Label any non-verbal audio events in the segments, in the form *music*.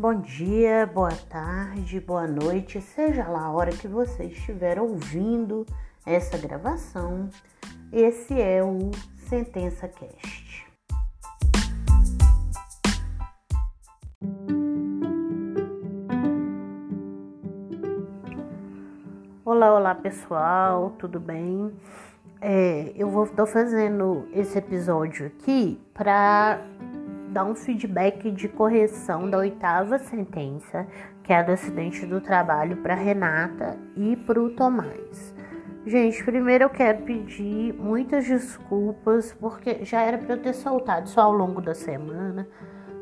Bom dia, boa tarde, boa noite, seja lá a hora que você estiver ouvindo essa gravação. Esse é o Sentença Cast. Olá, olá pessoal, tudo bem? É, eu vou estou fazendo esse episódio aqui para dar um feedback de correção da oitava sentença, que é do acidente do trabalho, para Renata e para o Tomás. Gente, primeiro eu quero pedir muitas desculpas, porque já era para eu ter soltado só ao longo da semana,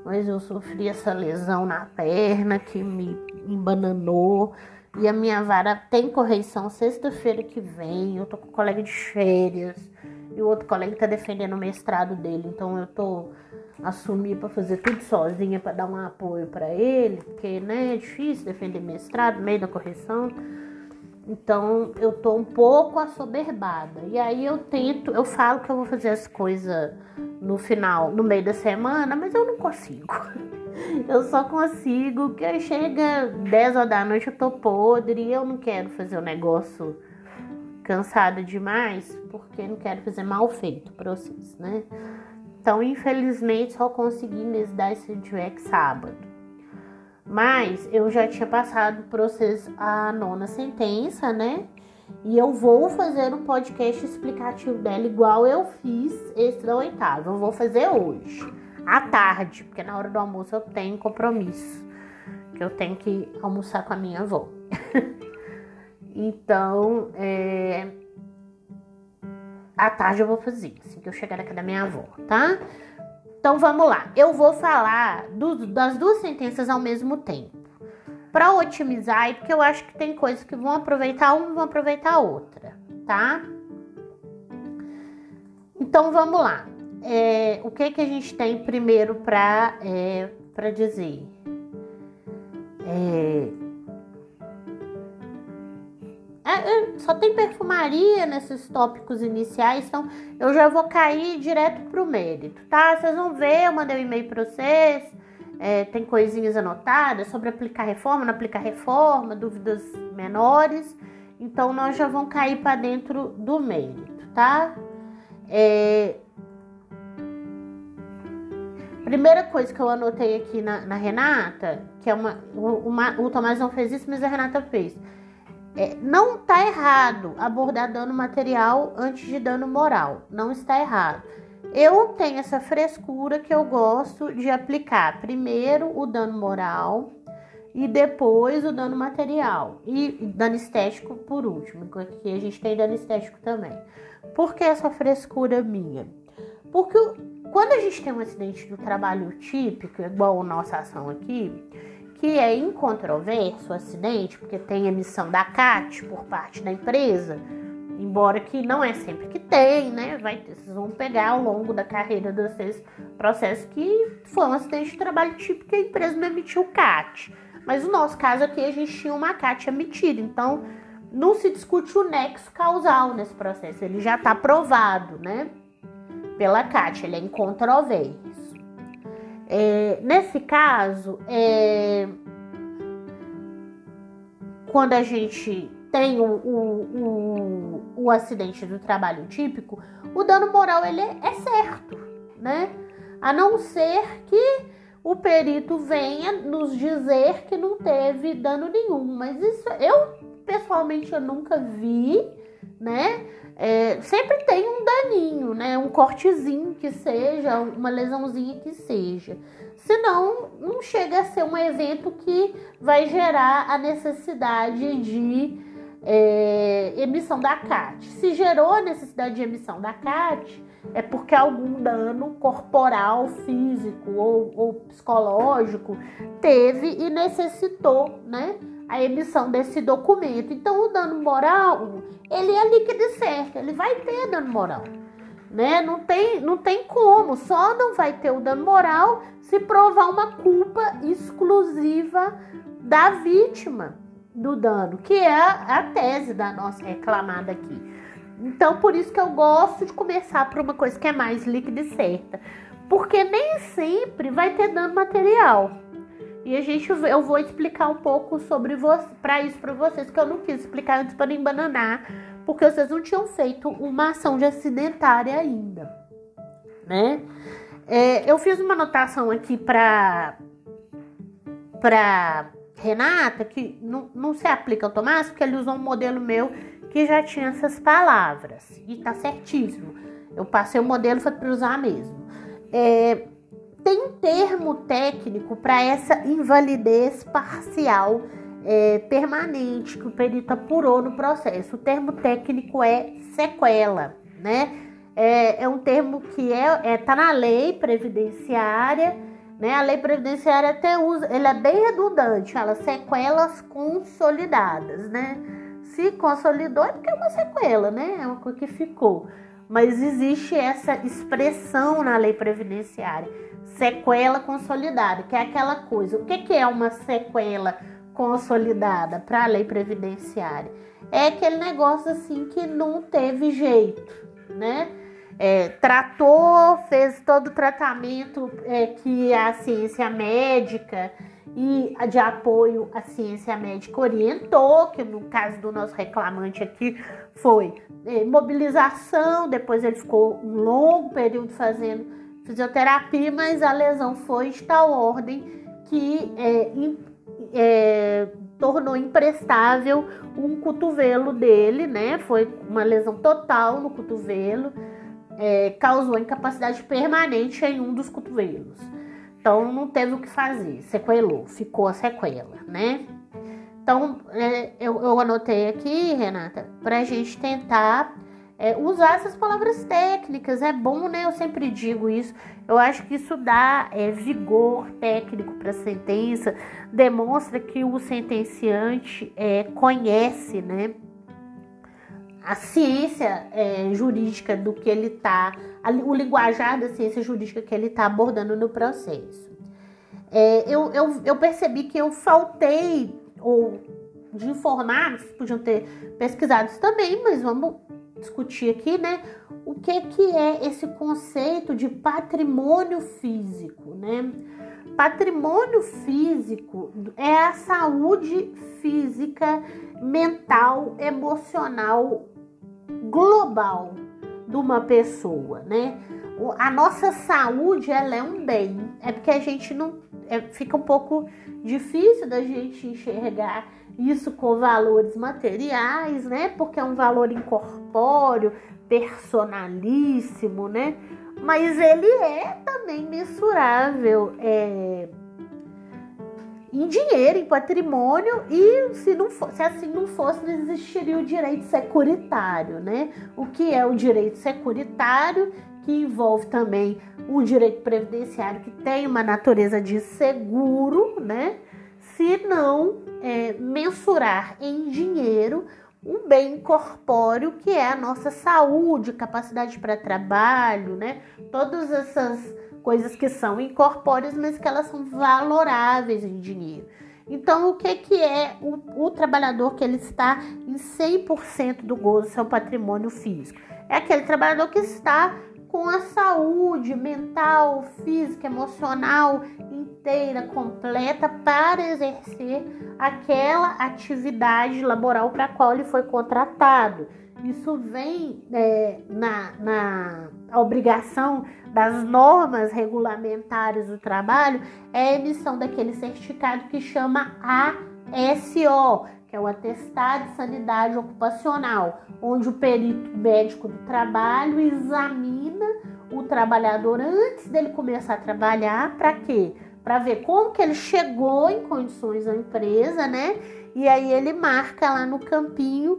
mas eu sofri essa lesão na perna que me embananou. E a minha vara tem correição sexta-feira que vem. Eu tô com um colega de férias. E o outro colega tá defendendo o mestrado dele. Então eu tô assumir para fazer tudo sozinha para dar um apoio para ele, porque né, é difícil defender mestrado meio da correção. Então eu tô um pouco assoberbada. E aí eu tento, eu falo que eu vou fazer as coisas no final, no meio da semana, mas eu não consigo. *laughs* Eu só consigo que chega 10 horas da noite eu tô podre e eu não quero fazer o negócio cansada demais, porque não quero fazer mal feito para vocês, né? Então, infelizmente, só consegui mesmo dar esse feedback sábado. Mas eu já tinha passado para vocês a nona sentença, né? E eu vou fazer um podcast explicativo dela, igual eu fiz esse da oitava. Eu vou fazer hoje, à tarde, porque na hora do almoço eu tenho compromisso. Que eu tenho que almoçar com a minha avó. *laughs* então, é à tarde eu vou fazer, assim que eu chegar na casa da minha avó, tá? Então vamos lá. Eu vou falar do, das duas sentenças ao mesmo tempo. Para otimizar, porque eu acho que tem coisas que vão aproveitar uma e vão aproveitar a outra, tá? Então vamos lá. É, o que que a gente tem primeiro para é, para dizer? É, só tem perfumaria nesses tópicos iniciais, então eu já vou cair direto pro mérito, tá? Vocês vão ver, eu mandei um e-mail para vocês, é, tem coisinhas anotadas sobre aplicar reforma, não aplicar reforma, dúvidas menores, então nós já vamos cair para dentro do mérito, tá? É... Primeira coisa que eu anotei aqui na, na Renata, que é uma, uma. O Tomás não fez isso, mas a Renata fez é, não está errado abordar dano material antes de dano moral. Não está errado. Eu tenho essa frescura que eu gosto de aplicar primeiro o dano moral e depois o dano material. E dano estético por último, porque a gente tem dano estético também. Por que essa frescura minha? Porque quando a gente tem um acidente do trabalho típico, igual a nossa ação aqui, que é incontroverso o acidente, porque tem emissão da CAT por parte da empresa, embora que não é sempre que tem, né? Vai vocês vão pegar ao longo da carreira de vocês processos que foi um acidente de trabalho típico e a empresa não emitiu CAT. Mas no nosso caso aqui a gente tinha uma CAT emitida, então não se discute o nexo causal nesse processo, ele já está provado, né? Pela CAT, ele é incontroverso. É, nesse caso, é, quando a gente tem o, o, o, o, acidente do trabalho típico, o dano moral ele é, certo, né? A não ser que o perito venha nos dizer que não teve dano nenhum. Mas isso eu pessoalmente eu nunca vi, né? É, sempre tem um daninho, né? Um cortezinho que seja, uma lesãozinha que seja. Senão, não chega a ser um evento que vai gerar a necessidade de é, emissão da CAT. Se gerou a necessidade de emissão da CAT, é porque algum dano corporal, físico ou, ou psicológico teve e necessitou, né? A emissão desse documento. Então, o dano moral, ele é líquido certo, ele vai ter dano moral. Né? Não, tem, não tem como, só não vai ter o dano moral se provar uma culpa exclusiva da vítima do dano, que é a tese da nossa reclamada aqui. Então, por isso que eu gosto de começar por uma coisa que é mais líquida e certa, porque nem sempre vai ter dano material. E a gente, eu vou explicar um pouco sobre para isso para vocês, que eu não quis explicar antes para não embananar, porque vocês não tinham feito uma ação de acidentária ainda, né? É, eu fiz uma anotação aqui para para Renata que não, não se aplica ao Tomás, porque ele usou um modelo meu que já tinha essas palavras e tá certíssimo. Eu passei o modelo foi para usar mesmo. É, tem termo técnico para essa invalidez parcial é, permanente que o perito apurou no processo. O termo técnico é sequela, né? É, é um termo que é, é tá na lei previdenciária, né? A lei previdenciária até usa, ele é bem redundante, fala sequelas consolidadas, né? Se consolidou é porque é uma sequela, né? É uma coisa que ficou. Mas existe essa expressão na lei previdenciária sequela consolidada, que é aquela coisa. O que, é uma sequela consolidada para a lei previdenciária? É aquele negócio assim que não teve jeito, né? É, tratou, fez todo o tratamento é, que a ciência médica e de apoio à ciência médica orientou, que no caso do nosso reclamante aqui foi é, mobilização, depois ele ficou um longo período fazendo fisioterapia, mas a lesão foi de tal ordem que é, é, tornou imprestável um cotovelo dele, né? Foi uma lesão total no cotovelo, é, causou incapacidade permanente em um dos cotovelos. Então não teve o que fazer, sequelou, ficou a sequela, né? Então é, eu, eu anotei aqui, Renata, para a gente tentar é, usar essas palavras técnicas. É bom, né? Eu sempre digo isso. Eu acho que isso dá é, vigor técnico para a sentença, demonstra que o sentenciante é, conhece, né? A ciência é, jurídica do que ele está, o linguajar da ciência jurídica que ele está abordando no processo. É, eu, eu, eu percebi que eu faltei ou de informar, podiam ter pesquisado isso também, mas vamos discutir aqui, né? O que que é esse conceito de patrimônio físico, né? Patrimônio físico é a saúde física, mental, emocional global de uma pessoa, né? A nossa saúde ela é um bem, é porque a gente não é, fica um pouco difícil da gente enxergar isso com valores materiais, né? Porque é um valor incorpóreo, personalíssimo, né? Mas ele é também mensurável é, em dinheiro, em patrimônio, e se, não for, se assim não fosse, não existiria o direito securitário, né? O que é o direito securitário, que envolve também o direito previdenciário, que tem uma natureza de seguro, né? Se não é, mensurar em dinheiro um bem corpóreo que é a nossa saúde, capacidade para trabalho, né? Todas essas coisas que são incorpóreas, mas que elas são valoráveis em dinheiro. Então, o que, que é o, o trabalhador que ele está em 100% do gozo do seu patrimônio físico? É aquele trabalhador que está com a saúde mental, física, emocional inteira, completa para exercer aquela atividade laboral para a qual ele foi contratado. Isso vem é, na, na obrigação das normas regulamentares do trabalho, é a emissão daquele certificado que chama ASO, que é o Atestado de Sanidade Ocupacional, onde o perito médico do trabalho examina o trabalhador antes dele começar a trabalhar, para quê? Para ver como que ele chegou em condições à empresa, né? E aí ele marca lá no campinho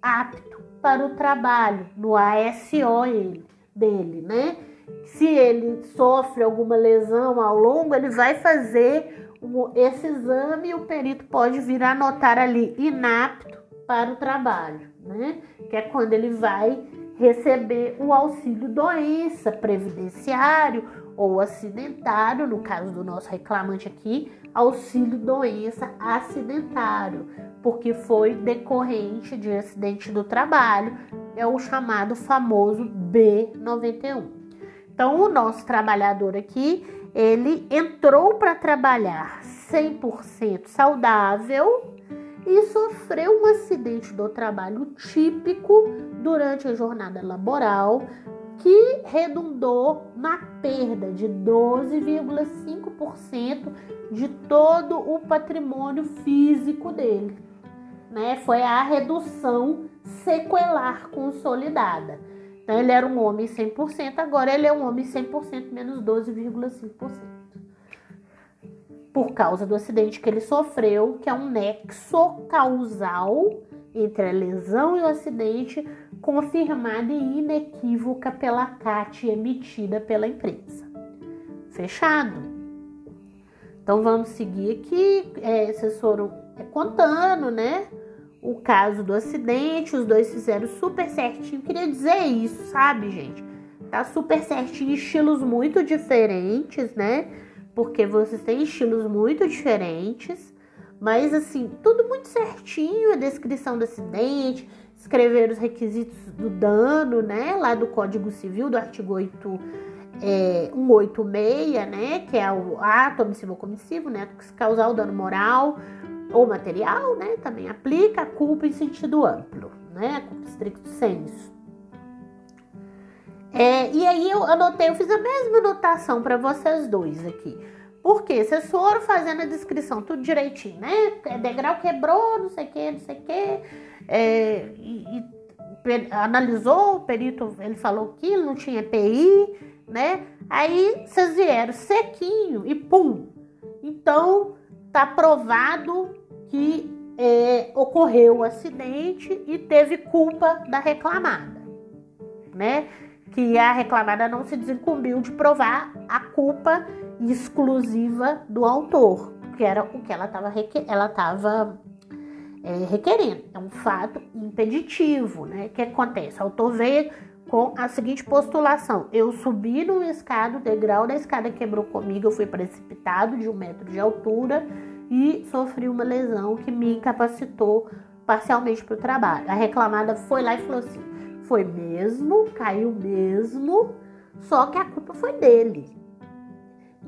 apto para o trabalho, no ASO ele, dele, né? Se ele sofre alguma lesão ao longo, ele vai fazer esse exame e o perito pode vir anotar ali inapto para o trabalho, né? Que é quando ele vai receber o auxílio doença previdenciário ou acidentário, no caso do nosso reclamante aqui, auxílio doença acidentário, porque foi decorrente de acidente do trabalho, é o chamado famoso B91. Então, o nosso trabalhador aqui, ele entrou para trabalhar 100% saudável e sofreu um acidente do trabalho típico durante a jornada laboral que redundou na perda de 12,5% de todo o patrimônio físico dele. Né? Foi a redução sequelar consolidada. Então, ele era um homem 100%, agora ele é um homem 100% menos 12,5%. Por causa do acidente que ele sofreu, que é um nexo causal entre a lesão e o acidente, confirmada e inequívoca pela CAT emitida pela empresa. Fechado? Então vamos seguir aqui. É, vocês foram é, contando, né? O caso do acidente, os dois fizeram super certinho. Queria dizer isso, sabe, gente? Tá super certinho, estilos muito diferentes, né? Porque vocês têm estilos muito diferentes. Mas assim, tudo muito certinho, a descrição do acidente, escrever os requisitos do dano, né? Lá do Código Civil, do artigo 8, é, 186, né? Que é o ato omissivo comissivo, né? Que causar o dano moral ou material, né? Também aplica a culpa em sentido amplo, né? Culpa estricto senso. É, e aí eu anotei, eu fiz a mesma anotação para vocês dois aqui. Porque vocês foram fazendo a descrição tudo direitinho, né? É degrau quebrou, não sei o que, não sei o que. É, e, e, analisou, o perito, ele falou que não tinha EPI, né? Aí vocês vieram sequinho e pum. Então tá provado que é, ocorreu o acidente e teve culpa da reclamada, né? Que a reclamada não se desincumbiu de provar a culpa exclusiva do autor, que era o que ela estava ela tava, é, requerendo. É um fato impeditivo, né? O que acontece? O autor veio com a seguinte postulação: eu subi numa escada, o degrau da escada quebrou comigo, eu fui precipitado de um metro de altura e sofri uma lesão que me incapacitou parcialmente para o trabalho. A reclamada foi lá e falou assim: foi mesmo, caiu mesmo, só que a culpa foi dele.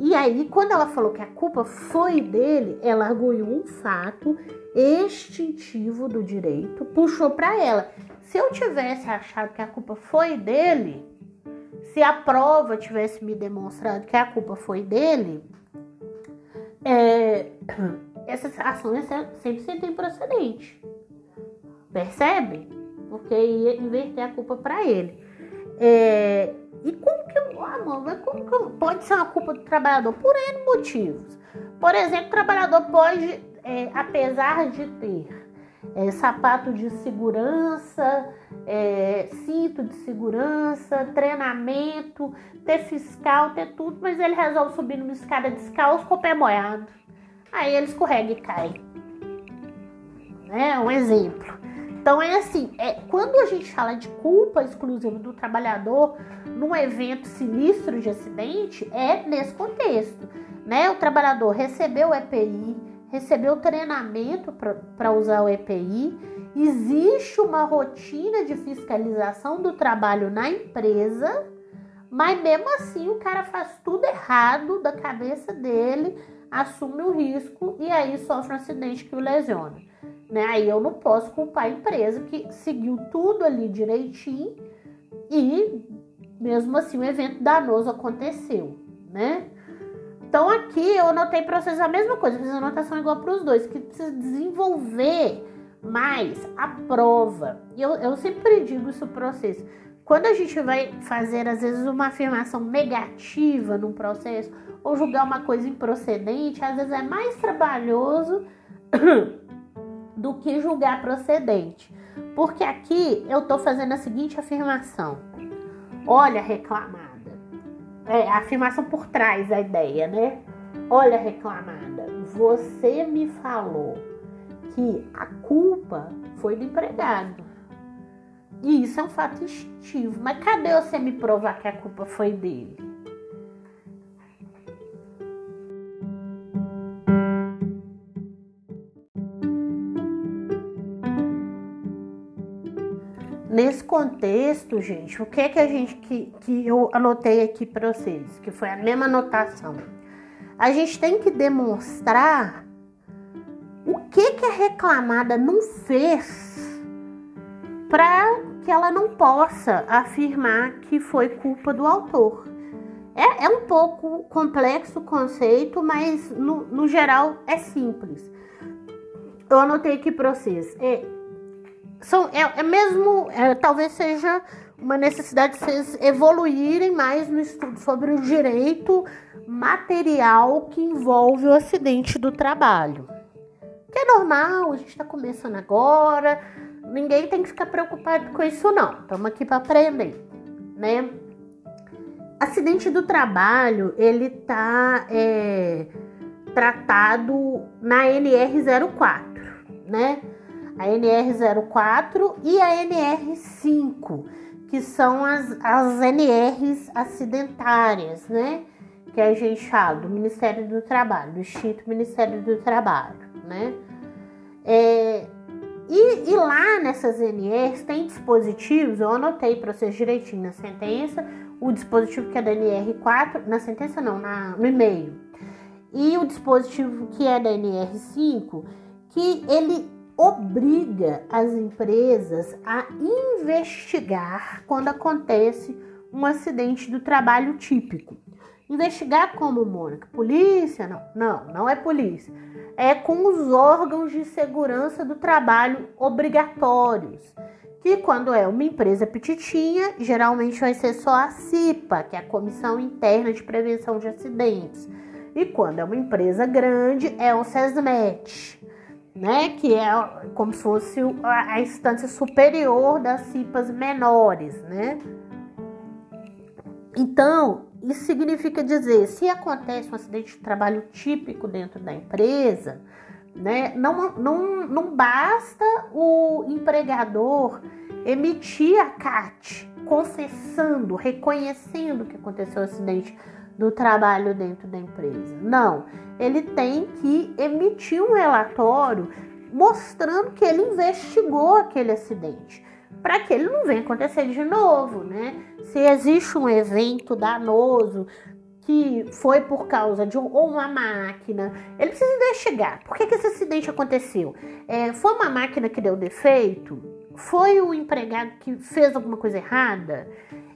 E aí, quando ela falou que a culpa foi dele, ela arguiu um fato extintivo do direito, puxou para ela. Se eu tivesse achado que a culpa foi dele, se a prova tivesse me demonstrado que a culpa foi dele, é, *clears throat* essa ação ia ser 100% improcedente. Percebe? Porque ia inverter a culpa para ele. É, e como que, mano, como que pode ser uma culpa do trabalhador? Por N motivos. Por exemplo, o trabalhador pode, é, apesar de ter é, sapato de segurança, é, cinto de segurança, treinamento, ter fiscal, ter tudo, mas ele resolve subir numa escada descalço com o pé molhado. Aí ele escorrega e cai. É um exemplo. Então é assim, é, quando a gente fala de culpa exclusiva do trabalhador num evento sinistro de acidente, é nesse contexto. Né? O trabalhador recebeu o EPI, recebeu treinamento para usar o EPI, existe uma rotina de fiscalização do trabalho na empresa, mas mesmo assim o cara faz tudo errado da cabeça dele, assume o risco e aí sofre um acidente que o lesiona. Né? Aí eu não posso culpar a empresa que seguiu tudo ali direitinho e mesmo assim o evento danoso aconteceu, né? Então aqui eu anotei para vocês a mesma coisa, fiz anotação igual para os dois, que precisa desenvolver mais a prova. E eu, eu sempre digo isso para vocês. Quando a gente vai fazer, às vezes, uma afirmação negativa num processo, ou julgar uma coisa improcedente, às vezes é mais trabalhoso *coughs* do que julgar procedente. Porque aqui eu estou fazendo a seguinte afirmação: olha, reclamada. É, a afirmação por trás da ideia, né? Olha, reclamada, você me falou que a culpa foi do empregado. E isso é um fato instintivo. Mas cadê você me provar que a culpa foi dele? Contexto, gente, o que é que a gente que, que eu anotei aqui para vocês, que foi a mesma anotação. a gente tem que demonstrar o que, que a reclamada não fez para que ela não possa afirmar que foi culpa do autor. É, é um pouco complexo o conceito, mas no, no geral é simples. Eu anotei aqui para vocês. É, são, é, é mesmo, é, talvez seja uma necessidade de vocês evoluírem mais no estudo sobre o direito material que envolve o acidente do trabalho. Que é normal, a gente está começando agora, ninguém tem que ficar preocupado com isso não. Estamos aqui para aprender, né? Acidente do trabalho, ele tá é, tratado na NR04, né? A NR04 e a NR5 que são as, as NRs acidentárias, né? Que a gente fala do Ministério do Trabalho, do Instituto Ministério do Trabalho, né? É, e, e, lá nessas NRs tem dispositivos, eu anotei para vocês direitinho na sentença, o dispositivo que é da NR4, na sentença não, na, no e-mail, e o dispositivo que é da NR5, que ele obriga as empresas a investigar quando acontece um acidente do trabalho típico. Investigar como, Mônica? Polícia? Não, não, não é polícia. É com os órgãos de segurança do trabalho obrigatórios. Que quando é uma empresa petitinha, geralmente vai ser só a CIPA, que é a Comissão Interna de Prevenção de Acidentes. E quando é uma empresa grande, é o SESMET né? Que é como se fosse a instância superior das cipas menores, né? Então, isso significa dizer, se acontece um acidente de trabalho típico dentro da empresa, né, não, não, não basta o empregador emitir a CAT confessando, reconhecendo que aconteceu o acidente do trabalho dentro da empresa. Não, ele tem que emitir um relatório mostrando que ele investigou aquele acidente, para que ele não venha acontecer de novo, né? Se existe um evento danoso que foi por causa de um, ou uma máquina, ele precisa investigar. Por que, que esse acidente aconteceu? É, foi uma máquina que deu defeito? Foi o empregado que fez alguma coisa errada?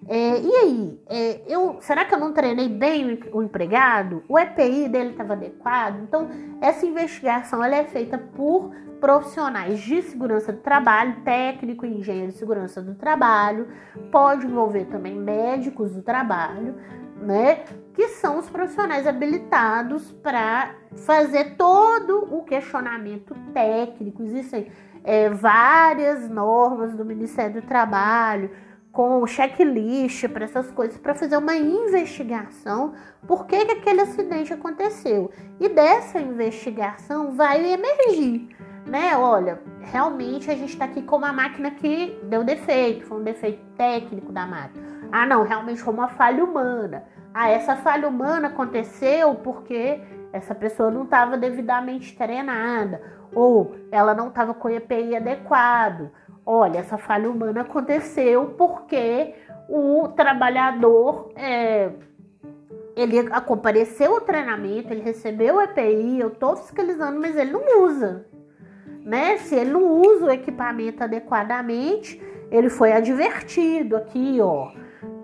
É, e aí, é, eu, será que eu não treinei bem o, o empregado? O EPI dele estava adequado? Então, essa investigação ela é feita por profissionais de segurança do trabalho, técnico engenheiro de segurança do trabalho, pode envolver também médicos do trabalho, né? Que são os profissionais habilitados para fazer todo o questionamento técnico. Existem é, várias normas do Ministério do Trabalho com checklist para essas coisas, para fazer uma investigação por que, que aquele acidente aconteceu. E dessa investigação vai emergir, né? Olha, realmente a gente está aqui com uma máquina que deu defeito, foi um defeito técnico da máquina. Ah, não, realmente foi uma falha humana. Ah, essa falha humana aconteceu porque essa pessoa não estava devidamente treinada, ou ela não estava com o EPI adequado olha, essa falha humana aconteceu porque o trabalhador é, ele compareceu ao treinamento, ele recebeu o EPI, eu estou fiscalizando, mas ele não usa. Né? Se ele não usa o equipamento adequadamente, ele foi advertido aqui, ó,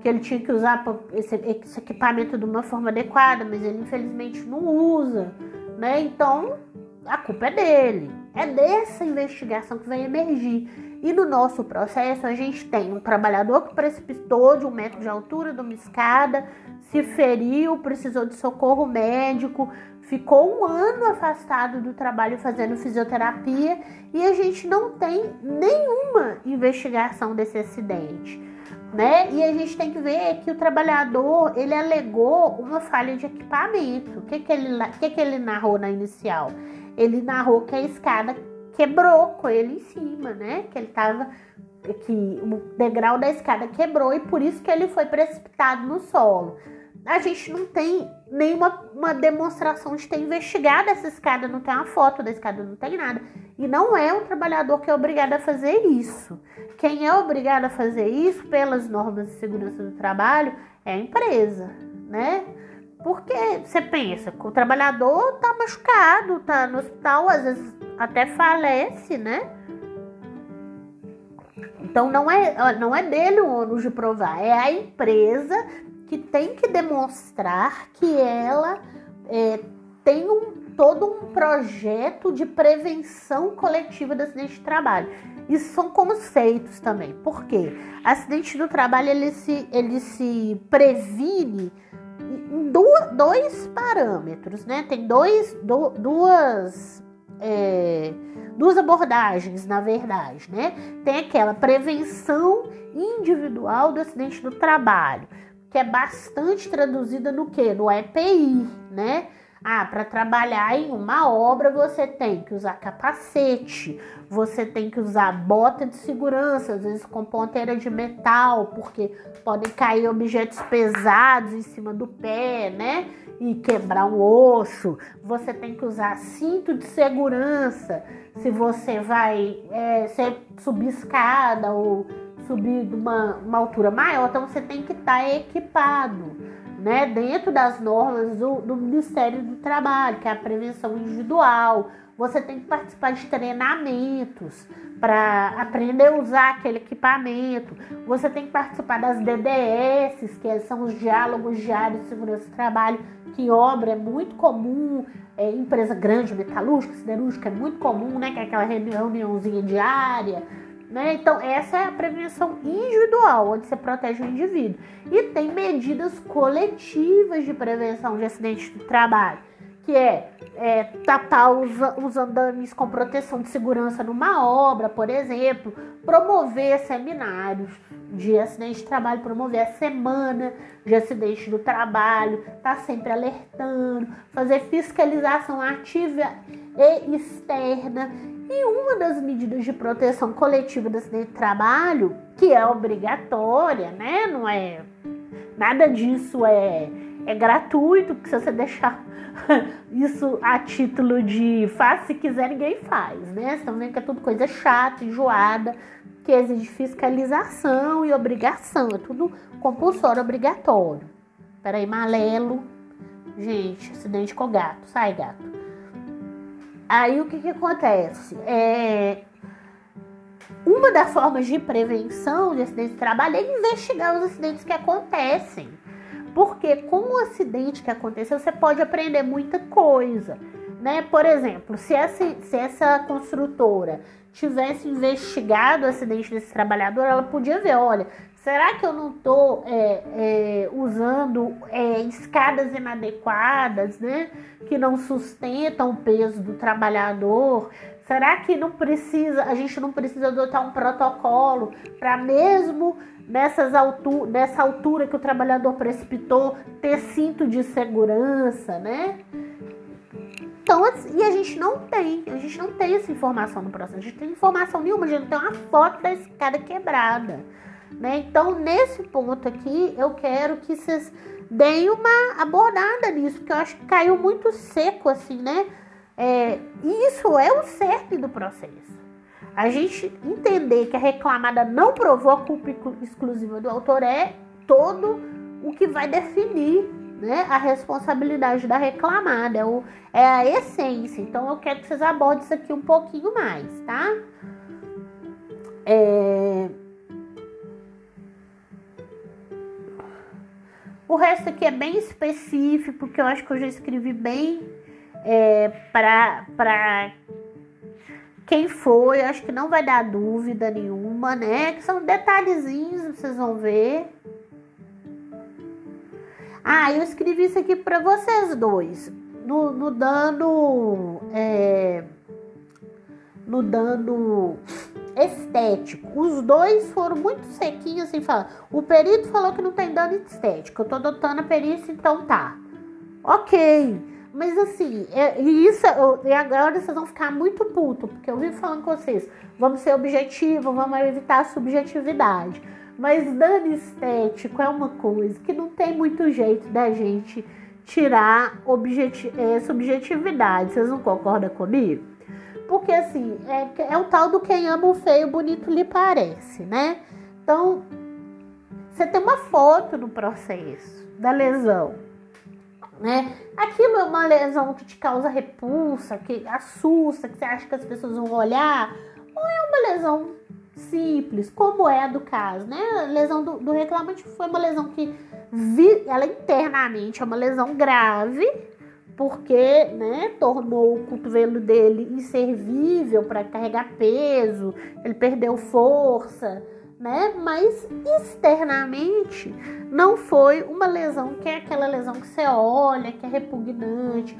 que ele tinha que usar esse, esse equipamento de uma forma adequada, mas ele infelizmente não usa, né? Então a culpa é dele. É dessa investigação que vai emergir. E no nosso processo, a gente tem um trabalhador que precipitou de um metro de altura de uma escada, se feriu, precisou de socorro médico, ficou um ano afastado do trabalho fazendo fisioterapia e a gente não tem nenhuma investigação desse acidente. Né? E a gente tem que ver que o trabalhador ele alegou uma falha de equipamento. O que, que, ele, que, que ele narrou na inicial? Ele narrou que a escada quebrou com ele em cima, né? Que ele tava. Que o degrau da escada quebrou e por isso que ele foi precipitado no solo. A gente não tem nenhuma uma demonstração de ter investigado essa escada, não tem uma foto da escada, não tem nada. E não é o trabalhador que é obrigado a fazer isso. Quem é obrigado a fazer isso pelas normas de segurança do trabalho é a empresa, né? Porque você pensa que o trabalhador tá machucado, tá no hospital, às vezes até falece, né? Então não é, não é dele o ônus de provar, é a empresa que tem que demonstrar que ela é, tem um, todo um projeto de prevenção coletiva do acidente de trabalho. Isso são conceitos também. Por quê? Acidente do trabalho ele se, ele se previne em dois parâmetros, né? Tem dois, do, duas, é, duas abordagens, na verdade, né? Tem aquela prevenção individual do acidente do trabalho, que é bastante traduzida no que? No EPI, né? Ah, para trabalhar em uma obra você tem que usar capacete, você tem que usar bota de segurança, às vezes com ponteira de metal, porque podem cair objetos pesados em cima do pé, né? E quebrar um osso. Você tem que usar cinto de segurança se você vai é, subir escada ou subir de uma, uma altura maior, então você tem que estar tá equipado né, dentro das normas do, do Ministério do Trabalho, que é a prevenção individual. Você tem que participar de treinamentos para aprender a usar aquele equipamento. Você tem que participar das DDS, que são os diálogos diários de segurança do trabalho, que obra é muito comum, é, empresa grande, metalúrgica, siderúrgica é muito comum, né? Que é aquela reuniãozinha diária né? Então, essa é a prevenção individual, onde você protege o indivíduo. E tem medidas coletivas de prevenção de acidentes de trabalho, que é, é tapar os, os andames com proteção de segurança numa obra, por exemplo, promover seminários de acidente de trabalho, promover a semana de acidente do trabalho, tá sempre alertando, fazer fiscalização ativa e externa e uma das medidas de proteção coletiva do acidente de trabalho, que é obrigatória, né? Não é nada disso é é gratuito, porque se você deixar *laughs* isso a título de faz se quiser, ninguém faz, né? Vocês estão vendo que é tudo coisa chata, enjoada, que exige fiscalização e obrigação, é tudo compulsório, obrigatório. Peraí, malelo. Gente, acidente com gato, sai gato. Aí o que, que acontece? É, uma das formas de prevenção de acidentes de trabalho é investigar os acidentes que acontecem. Porque com o acidente que aconteceu, você pode aprender muita coisa. Né? Por exemplo, se essa, se essa construtora tivesse investigado o acidente desse trabalhador, ela podia ver, olha, será que eu não estou é, é, usando é, escadas inadequadas, né? Que não sustentam o peso do trabalhador? Será que não precisa, a gente não precisa adotar um protocolo para mesmo nessas altu nessa altura que o trabalhador precipitou ter cinto de segurança, né? Então, e a gente não tem, a gente não tem essa informação no processo, a gente tem informação nenhuma, a gente não tem uma foto da escada quebrada. Né? Então, nesse ponto aqui, eu quero que vocês deem uma abordada nisso, porque eu acho que caiu muito seco, assim, né? É, isso é o cerne do processo. A gente entender que a reclamada não provou a culpa exclusiva do autor é todo o que vai definir né, a responsabilidade da reclamada, é, é a essência. Então eu quero que vocês abordem isso aqui um pouquinho mais, tá? É... O resto aqui é bem específico, porque eu acho que eu já escrevi bem é, para quem foi. Acho que não vai dar dúvida nenhuma, né? Que são detalhezinhos, vocês vão ver. Ah, eu escrevi isso aqui para vocês dois. No, no dano. É, no dano estético. Os dois foram muito sequinhos assim falar. O perito falou que não tem dano estético. Eu tô adotando a perícia, então tá. Ok. Mas assim, é, isso, e agora vocês vão ficar muito puto, porque eu vivo falando com vocês, vamos ser objetivos, vamos evitar a subjetividade. Mas dano estético é uma coisa que não tem muito jeito da gente tirar objeti é, subjetividade. Vocês não concordam comigo? Porque assim, é, é o tal do quem ama o feio, bonito lhe parece, né? Então, você tem uma foto no processo da lesão. né? Aquilo é uma lesão que te causa repulsa, que assusta, que você acha que as pessoas vão olhar, ou é uma lesão simples, como é a do caso, né? A lesão do, do reclamante foi uma lesão que vi, ela internamente é uma lesão grave, porque, né, tornou o cotovelo dele inservível para carregar peso, ele perdeu força, né? Mas externamente não foi uma lesão que é aquela lesão que você olha, que é repugnante,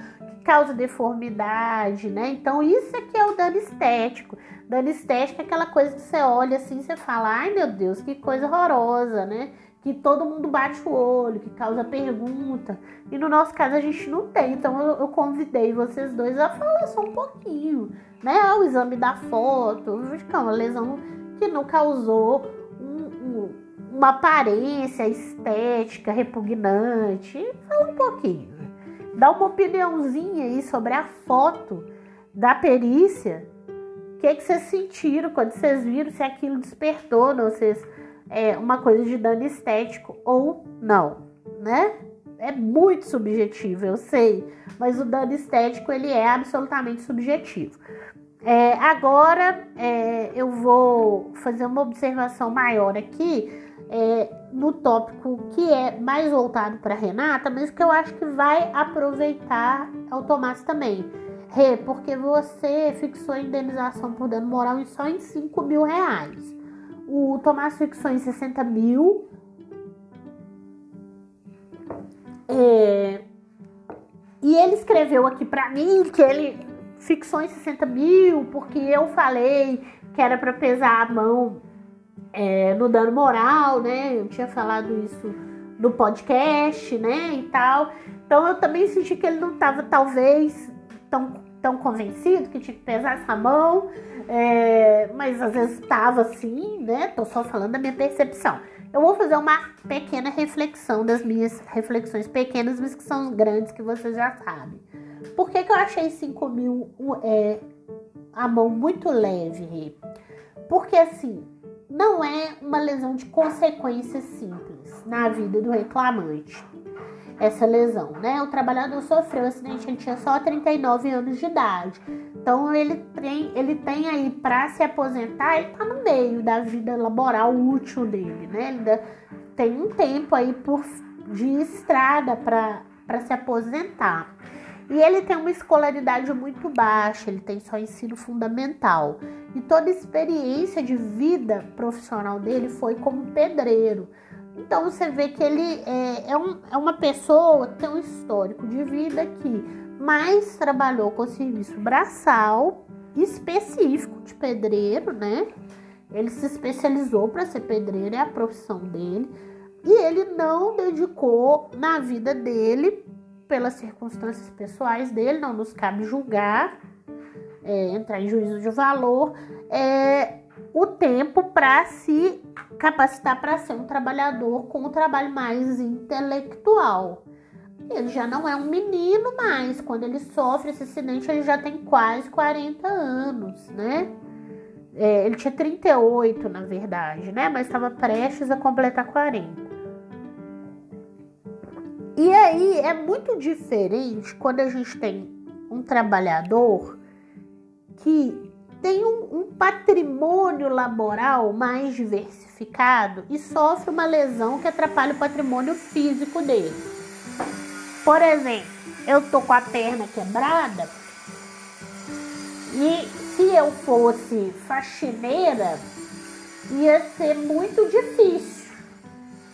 causa deformidade, né? Então isso aqui é o dano estético. Dano estético é aquela coisa que você olha assim, você fala, ai meu Deus, que coisa horrorosa, né? Que todo mundo bate o olho, que causa pergunta. E no nosso caso a gente não tem. Então eu, eu convidei vocês dois a falar só um pouquinho, né? O exame da foto, é uma lesão que não causou um, um, uma aparência estética repugnante. Fala um pouquinho. Dá uma opiniãozinha aí sobre a foto da perícia. O que, que vocês sentiram quando vocês viram se aquilo despertou em vocês é, uma coisa de dano estético ou não, né? É muito subjetivo, eu sei, mas o dano estético ele é absolutamente subjetivo. É, agora é, eu vou fazer uma observação maior aqui é, no tópico que é mais voltado para Renata, mas que eu acho que vai aproveitar ao Tomás também. Rê, porque você fixou a indenização por dano moral só em 5 mil reais. O Tomás fixou em 60 mil. É, e ele escreveu aqui para mim que ele fixou em 60 mil, porque eu falei que era para pesar a mão é, no dano moral, né? Eu tinha falado isso no podcast, né? E tal. Então eu também senti que ele não estava, talvez, tão, tão convencido que tinha que pesar essa mão, é, mas às vezes estava assim, né? Tô só falando da minha percepção. Eu vou fazer uma pequena reflexão das minhas reflexões pequenas, mas que são grandes, que vocês já sabem. Por que, que eu achei 5 mil é, a mão muito leve? Porque assim, não é uma lesão de consequências simples na vida do reclamante. Essa lesão, né? O trabalhador sofreu um acidente, ele tinha só 39 anos de idade. Então ele tem, ele tem aí para se aposentar, ele tá no meio da vida laboral útil dele, né? Ele tem um tempo aí por, de estrada para se aposentar. E ele tem uma escolaridade muito baixa, ele tem só ensino fundamental. E toda a experiência de vida profissional dele foi como pedreiro. Então você vê que ele é, é, um, é uma pessoa que tem um histórico de vida que mais trabalhou com serviço braçal específico de pedreiro, né? Ele se especializou para ser pedreiro, é a profissão dele. E ele não dedicou na vida dele pelas circunstâncias pessoais dele, não nos cabe julgar, é, entrar em juízo de valor, é, o tempo para se capacitar para ser um trabalhador com um trabalho mais intelectual. Ele já não é um menino mais. Quando ele sofre esse acidente, ele já tem quase 40 anos, né? É, ele tinha 38, na verdade, né? Mas estava prestes a completar 40. E aí é muito diferente quando a gente tem um trabalhador que tem um, um, patrimônio laboral mais diversificado e sofre uma lesão que atrapalha o patrimônio físico dele. Por exemplo, eu tô com a perna quebrada e se eu fosse faxineira ia ser muito difícil,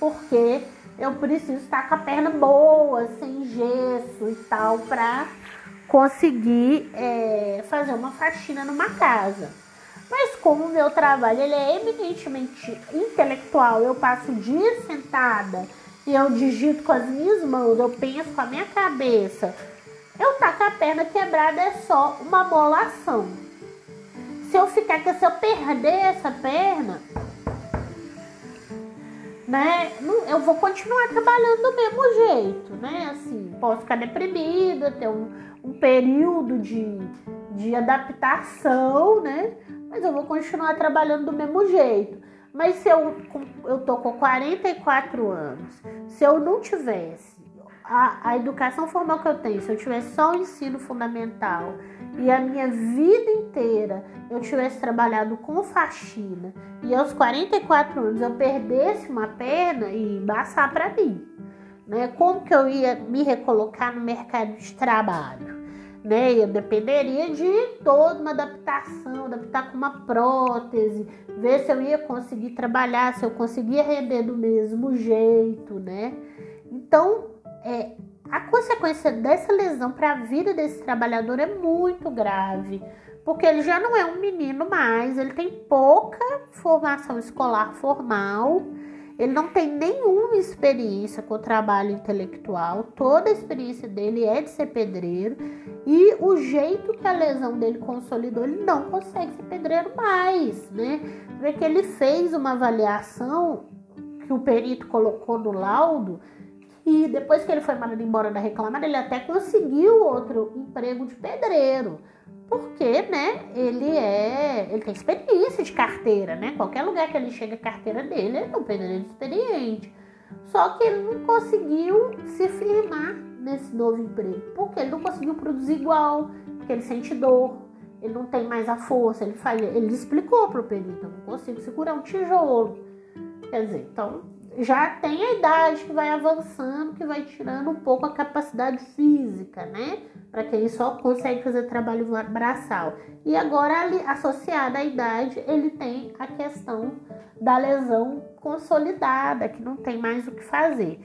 porque eu preciso estar com a perna boa, sem gesso e tal, para conseguir é, fazer uma faxina numa casa. Mas como o meu trabalho ele é eminentemente intelectual, eu passo o dia sentada e eu digito com as minhas mãos, eu penso com a minha cabeça. Eu tá com a perna quebrada é só uma molação. Se eu ficar que se eu perder essa perna, né? Eu vou continuar trabalhando do mesmo jeito, né? Assim, posso ficar deprimida, ter um, um período de, de adaptação, né? Mas eu vou continuar trabalhando do mesmo jeito. Mas se eu, eu tô com 44 anos, se eu não tivesse a, a educação formal que eu tenho, se eu tivesse só o ensino fundamental e a minha vida inteira eu tivesse trabalhado com faxina e aos 44 anos eu perdesse uma perna e embaçar para mim, né? Como que eu ia me recolocar no mercado de trabalho? Né? Eu dependeria de toda uma adaptação, adaptar com uma prótese, ver se eu ia conseguir trabalhar, se eu conseguia render do mesmo jeito, né? Então, é, a consequência dessa lesão para a vida desse trabalhador é muito grave, porque ele já não é um menino mais, ele tem pouca formação escolar formal, ele não tem nenhuma experiência com o trabalho intelectual, toda a experiência dele é de ser pedreiro e o jeito que a lesão dele consolidou, ele não consegue ser pedreiro mais, né? Porque ele fez uma avaliação que o perito colocou no laudo e depois que ele foi mandado embora da reclamada, ele até conseguiu outro emprego de pedreiro. Porque, né, ele é. Ele tem experiência de carteira, né? Qualquer lugar que ele chega, a carteira dele, ele é um pedreiro experiente. Só que ele não conseguiu se firmar nesse novo emprego. Porque ele não conseguiu produzir igual, porque ele sente dor, ele não tem mais a força, ele faz. Ele explicou pro perito, eu não consigo segurar um tijolo. Quer dizer, então já tem a idade que vai avançando, que vai tirando um pouco a capacidade física, né? Para quem só consegue fazer trabalho braçal. E agora, associada à idade, ele tem a questão da lesão consolidada, que não tem mais o que fazer.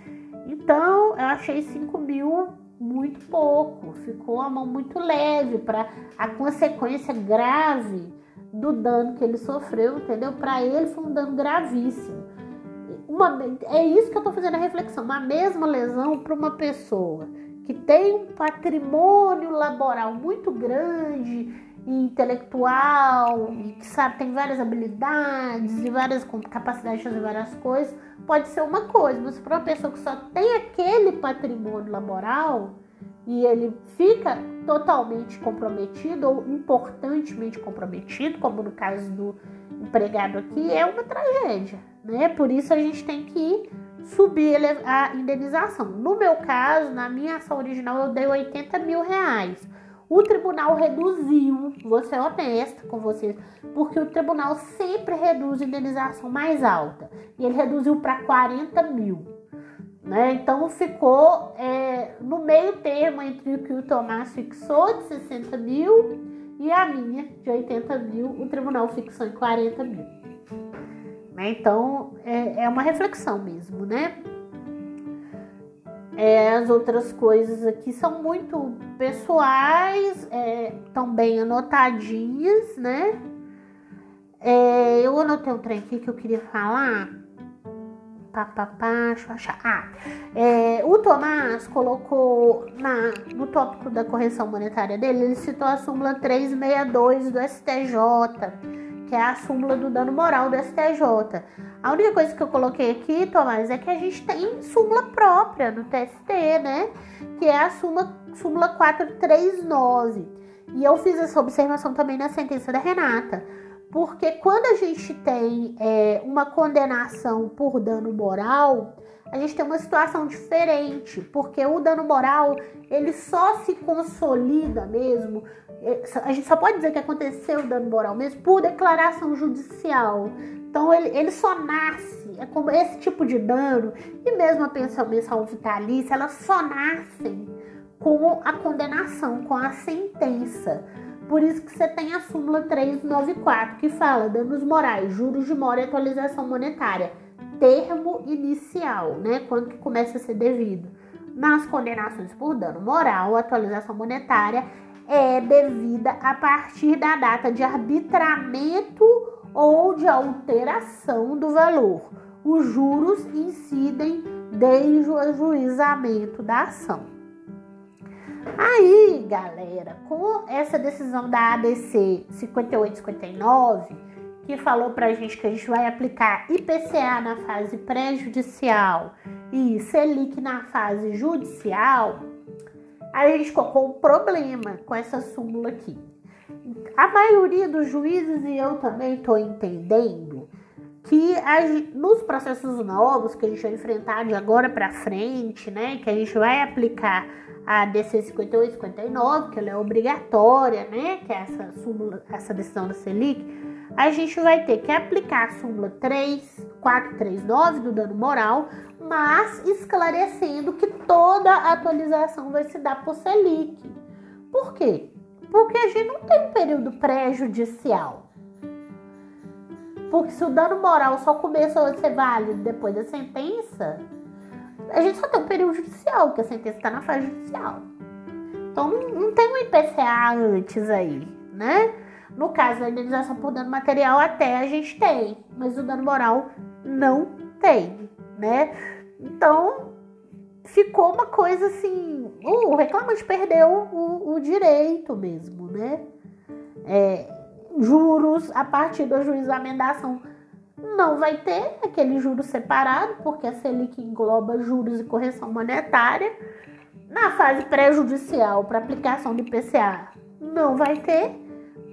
Então, eu achei 5 mil muito pouco, ficou a mão muito leve para a consequência grave do dano que ele sofreu, entendeu? Para ele foi um dano gravíssimo uma, é isso que eu estou fazendo a reflexão. Uma mesma lesão para uma pessoa que tem um patrimônio laboral muito grande intelectual e que sabe tem várias habilidades e várias capacidades de fazer várias coisas pode ser uma coisa mas para uma pessoa que só tem aquele patrimônio laboral e ele fica totalmente comprometido ou importantemente comprometido como no caso do empregado aqui é uma tragédia né? Por isso a gente tem que subir a indenização. No meu caso, na minha ação original, eu dei 80 mil reais. O tribunal reduziu, vou ser honesta com vocês, porque o tribunal sempre reduz a indenização mais alta. E ele reduziu para 40 mil. Né? Então ficou é, no meio termo entre o que o Tomás fixou de 60 mil e a minha de 80 mil, o tribunal fixou em 40 mil. Né? Então é, é uma reflexão mesmo, né? É, as outras coisas aqui são muito pessoais, estão é, bem anotadinhas, né? É, eu anotei um trem aqui que eu queria falar. Pá, pá, pá, deixa eu achar. Ah, é, o Tomás colocou na, no tópico da correção monetária dele, ele citou a súmula 362 do STJ que é a súmula do dano moral do STJ. A única coisa que eu coloquei aqui, Tomás, é que a gente tem súmula própria no TST, né? Que é a súmula, súmula 439. E eu fiz essa observação também na sentença da Renata. Porque quando a gente tem é, uma condenação por dano moral, a gente tem uma situação diferente, porque o dano moral ele só se consolida mesmo é, a gente só pode dizer que aconteceu dano moral mesmo por declaração judicial. Então ele, ele só nasce, é como esse tipo de dano, e mesmo a pensão mensal vitalícia, elas só nascem com a condenação, com a sentença. Por isso que você tem a súmula 394, que fala danos morais, juros de mora e atualização monetária. Termo inicial, né? Quando que começa a ser devido. Nas condenações por dano moral, atualização monetária é devida a partir da data de arbitramento ou de alteração do valor. Os juros incidem desde o ajuizamento da ação. Aí, galera, com essa decisão da ADC 5859, que falou pra gente que a gente vai aplicar IPCA na fase pré-judicial e Selic na fase judicial, a gente colocou um problema com essa súmula aqui. A maioria dos juízes, e eu também estou entendendo, que a, nos processos novos que a gente vai enfrentar de agora para frente, né, que a gente vai aplicar a DC 58 e 59, que ela é obrigatória, né, que é essa súmula, essa decisão da Selic, a gente vai ter que aplicar a súmula 3, 439 do dano moral, mas esclarecendo que toda a atualização vai se dar por Selic. Por quê? Porque a gente não tem um período prejudicial. Porque se o dano moral só começou a ser válido depois da sentença, a gente só tem um período judicial, que a sentença está na fase judicial. Então não, não tem um IPCA antes aí, né? No caso da indenização por dano material, até a gente tem, mas o dano moral não tem, né? Então ficou uma coisa assim, o reclamante perdeu o, o direito mesmo, né? É, juros a partir do ajuizamento da ação não vai ter aquele juro separado, porque a Selic engloba juros e correção monetária. Na fase pré-judicial para aplicação de IPCA, não vai ter,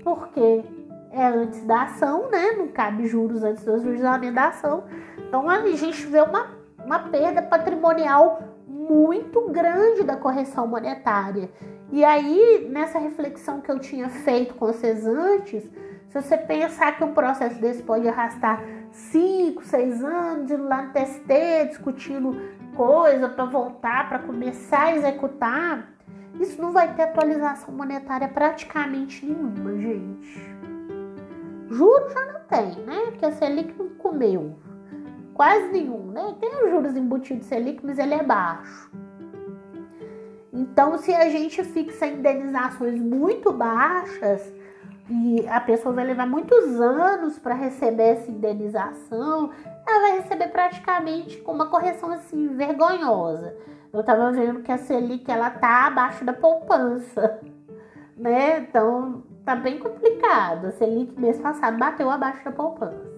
porque é antes da ação, né? Não cabe juros antes do ajuizamento da ação. Então a gente vê uma, uma perda patrimonial muito grande da correção monetária. E aí, nessa reflexão que eu tinha feito com vocês antes, se você pensar que um processo desse pode arrastar 5, 6 anos, indo lá no TST, discutindo coisa para voltar, para começar a executar, isso não vai ter atualização monetária praticamente nenhuma, gente. Juros já não tem, né? Porque a Selic não comeu. Quase nenhum, né? Tem os juros embutidos Selic, mas ele é baixo. Então, se a gente fixa indenizações muito baixas e a pessoa vai levar muitos anos para receber essa indenização, ela vai receber praticamente com uma correção assim vergonhosa. Eu estava vendo que a Selic ela tá abaixo da poupança, *laughs* né? Então tá bem complicado. A Selic mês passado bateu abaixo da poupança.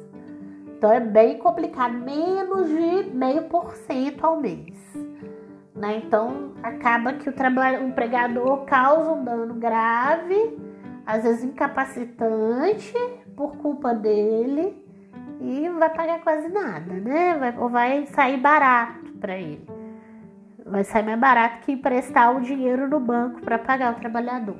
Então é bem complicado, menos de meio por cento ao mês. Né? Então acaba que o, o empregador causa um dano grave, às vezes incapacitante por culpa dele e vai pagar quase nada, né? Vai, ou vai sair barato para ele. Vai sair mais barato que emprestar o dinheiro no banco para pagar o trabalhador.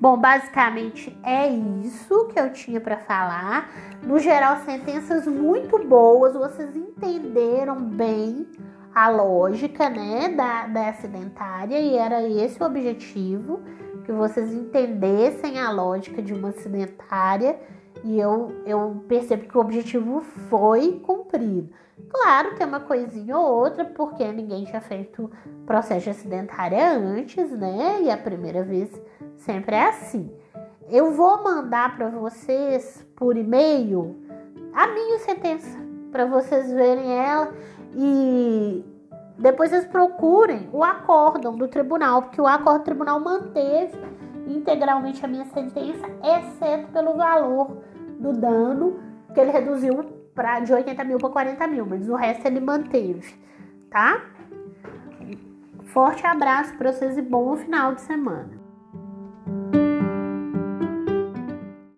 Bom, basicamente é isso que eu tinha para falar. No geral, sentenças muito boas, vocês entenderam bem a lógica, né, da, da acidentária e era esse o objetivo, que vocês entendessem a lógica de uma acidentária e eu, eu percebo que o objetivo foi cumprido. Claro, tem uma coisinha ou outra, porque ninguém tinha feito processo de acidentária antes, né? E a primeira vez sempre é assim. Eu vou mandar para vocês por e-mail a minha sentença, para vocês verem ela e depois vocês procurem o acórdão do tribunal, porque o acórdão do tribunal manteve integralmente a minha sentença, exceto pelo valor do dano, que ele reduziu pra, de 80 mil para 40 mil, mas o resto ele manteve, tá? Forte abraço para vocês e bom final de semana.